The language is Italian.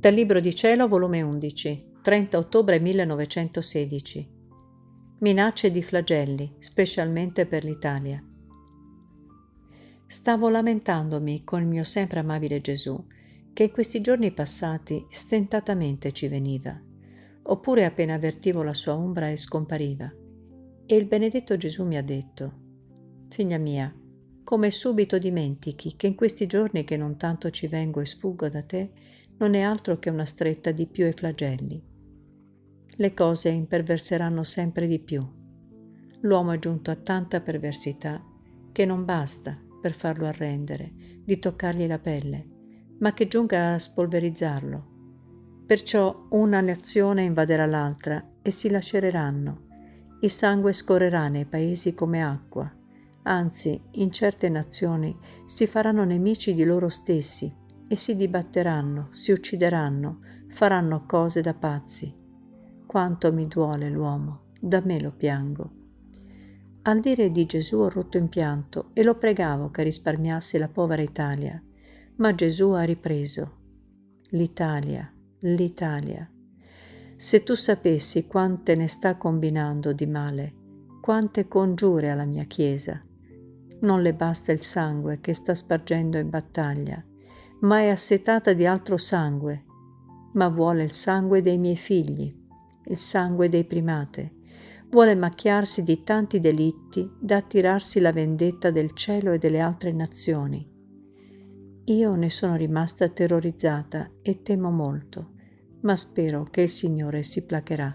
Dal Libro di Cielo, volume 11, 30 ottobre 1916. Minacce di flagelli, specialmente per l'Italia. Stavo lamentandomi con il mio sempre amabile Gesù, che in questi giorni passati stentatamente ci veniva, oppure appena avvertivo la sua ombra e scompariva. E il benedetto Gesù mi ha detto, Figlia mia, come subito dimentichi che in questi giorni che non tanto ci vengo e sfuggo da te, non è altro che una stretta di più e flagelli. Le cose imperverseranno sempre di più. L'uomo è giunto a tanta perversità che non basta, per farlo arrendere, di toccargli la pelle, ma che giunga a spolverizzarlo. Perciò una nazione invaderà l'altra e si lacereranno. Il sangue scorrerà nei paesi come acqua. Anzi, in certe nazioni si faranno nemici di loro stessi e si dibatteranno, si uccideranno, faranno cose da pazzi. Quanto mi duole l'uomo, da me lo piango. Al dire di Gesù ho rotto in pianto e lo pregavo che risparmiasse la povera Italia, ma Gesù ha ripreso. L'Italia, l'Italia. Se tu sapessi quante ne sta combinando di male, quante congiure alla mia Chiesa. Non le basta il sangue che sta spargendo in battaglia, ma è assetata di altro sangue, ma vuole il sangue dei miei figli, il sangue dei primate, vuole macchiarsi di tanti delitti da attirarsi la vendetta del cielo e delle altre nazioni. Io ne sono rimasta terrorizzata e temo molto, ma spero che il Signore si placherà.